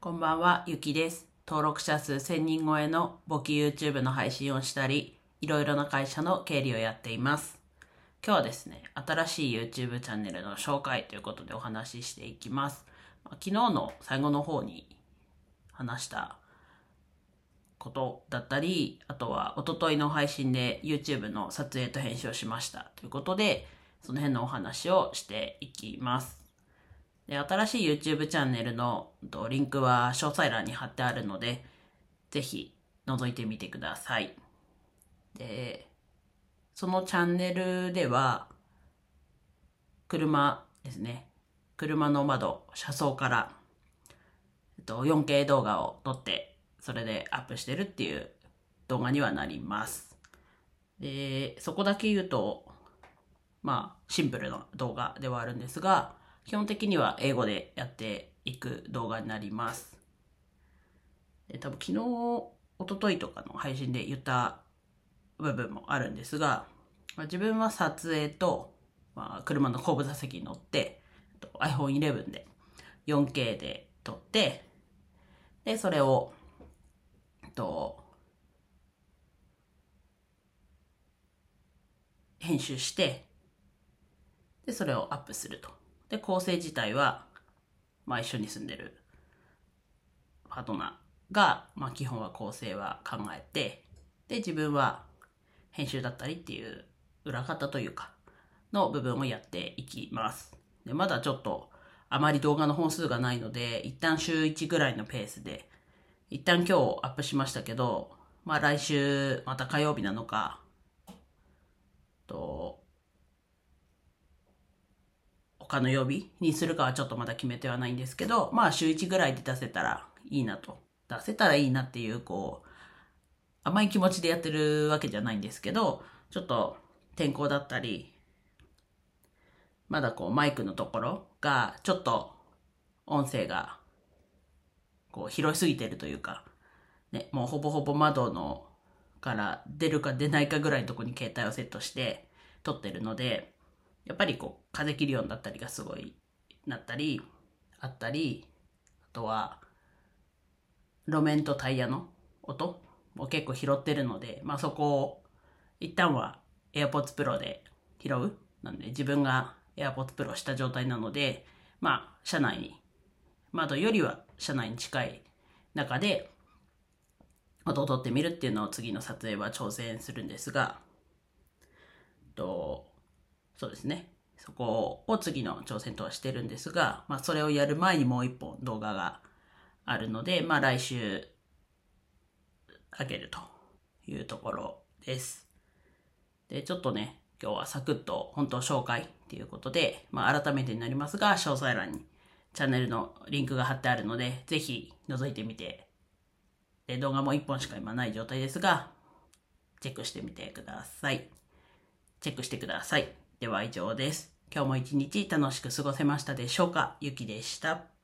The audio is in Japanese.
こんばんは、ゆきです。登録者数1000人超えの簿記 YouTube の配信をしたり、いろいろな会社の経理をやっています。今日はですね、新しい YouTube チャンネルの紹介ということでお話ししていきます。昨日の最後の方に話したことだったり、あとは一昨日の配信で YouTube の撮影と編集をしましたということで、その辺のお話をしていきます。で、新しい YouTube チャンネルのリンクは詳細欄に貼ってあるので、ぜひ覗いてみてください。で、そのチャンネルでは、車ですね。車の窓、車窓から、えっと、4K 動画を撮って、それでアップしてるっていう動画にはなります。で、そこだけ言うと、まあ、シンプルな動画ではあるんですが、基本的には英語でやっていく動画になります。で多分昨日、一昨日とかの配信で言った部分もあるんですが、まあ、自分は撮影と、まあ、車の後部座席に乗って、iPhone11 で 4K で撮って、で、それを、と、編集して、で、それをアップすると。で、構成自体は、まあ一緒に住んでるパートナーが、まあ基本は構成は考えて、で、自分は編集だったりっていう裏方というか、の部分をやっていきます。で、まだちょっと、あまり動画の本数がないので、一旦週1ぐらいのペースで、一旦今日アップしましたけど、まあ来週、また火曜日なのか、と、他の曜日にするかはちょっとまだ決めてはないんですけど、まあ週1ぐらいで出せたらいいなと。出せたらいいなっていう、こう、甘い気持ちでやってるわけじゃないんですけど、ちょっと天候だったり、まだこうマイクのところがちょっと音声がこう拾いすぎてるというか、ね、もうほぼほぼ窓のから出るか出ないかぐらいのところに携帯をセットして撮ってるので、やっぱりこう風切り音だったりがすごいなったり、あったり、あとは路面とタイヤの音も結構拾ってるので、まあそこを一旦は AirPods Pro で拾う。なんで自分が AirPods Pro した状態なので、まあ車内に、窓よりは車内に近い中で音を取ってみるっていうのを次の撮影は挑戦するんですが、と、そうですね。そこを次の挑戦とはしてるんですが、まあそれをやる前にもう一本動画があるので、まあ来週あげるというところです。で、ちょっとね、今日はサクッと本当紹介っていうことで、まあ改めてになりますが、詳細欄にチャンネルのリンクが貼ってあるので、ぜひ覗いてみて、で、動画も1本しか今ない状態ですが、チェックしてみてください。チェックしてください。では以上です。今日も一日楽しく過ごせましたでしょうか？ゆきでした。